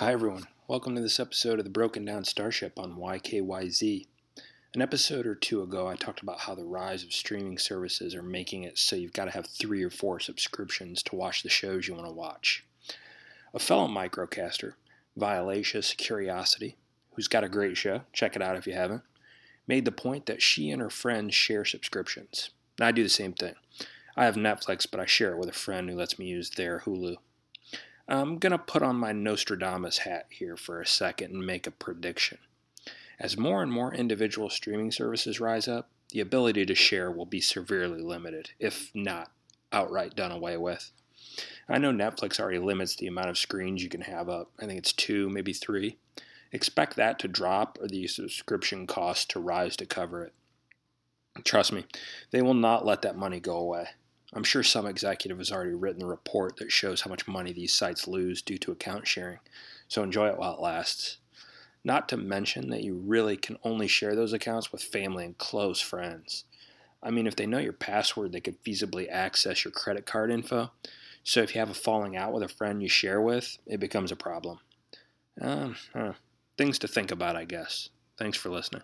Hi, everyone. Welcome to this episode of the Broken Down Starship on YKYZ. An episode or two ago, I talked about how the rise of streaming services are making it so you've got to have three or four subscriptions to watch the shows you want to watch. A fellow microcaster, Violacious Curiosity, who's got a great show, check it out if you haven't, made the point that she and her friends share subscriptions. I do the same thing. I have Netflix, but I share it with a friend who lets me use their Hulu. I'm going to put on my Nostradamus hat here for a second and make a prediction. As more and more individual streaming services rise up, the ability to share will be severely limited, if not outright done away with. I know Netflix already limits the amount of screens you can have up. I think it's two, maybe three. Expect that to drop or the subscription cost to rise to cover it. Trust me, they will not let that money go away. I'm sure some executive has already written a report that shows how much money these sites lose due to account sharing, so enjoy it while it lasts. Not to mention that you really can only share those accounts with family and close friends. I mean, if they know your password, they could feasibly access your credit card info. So if you have a falling out with a friend you share with, it becomes a problem. Um, uh, things to think about, I guess. Thanks for listening.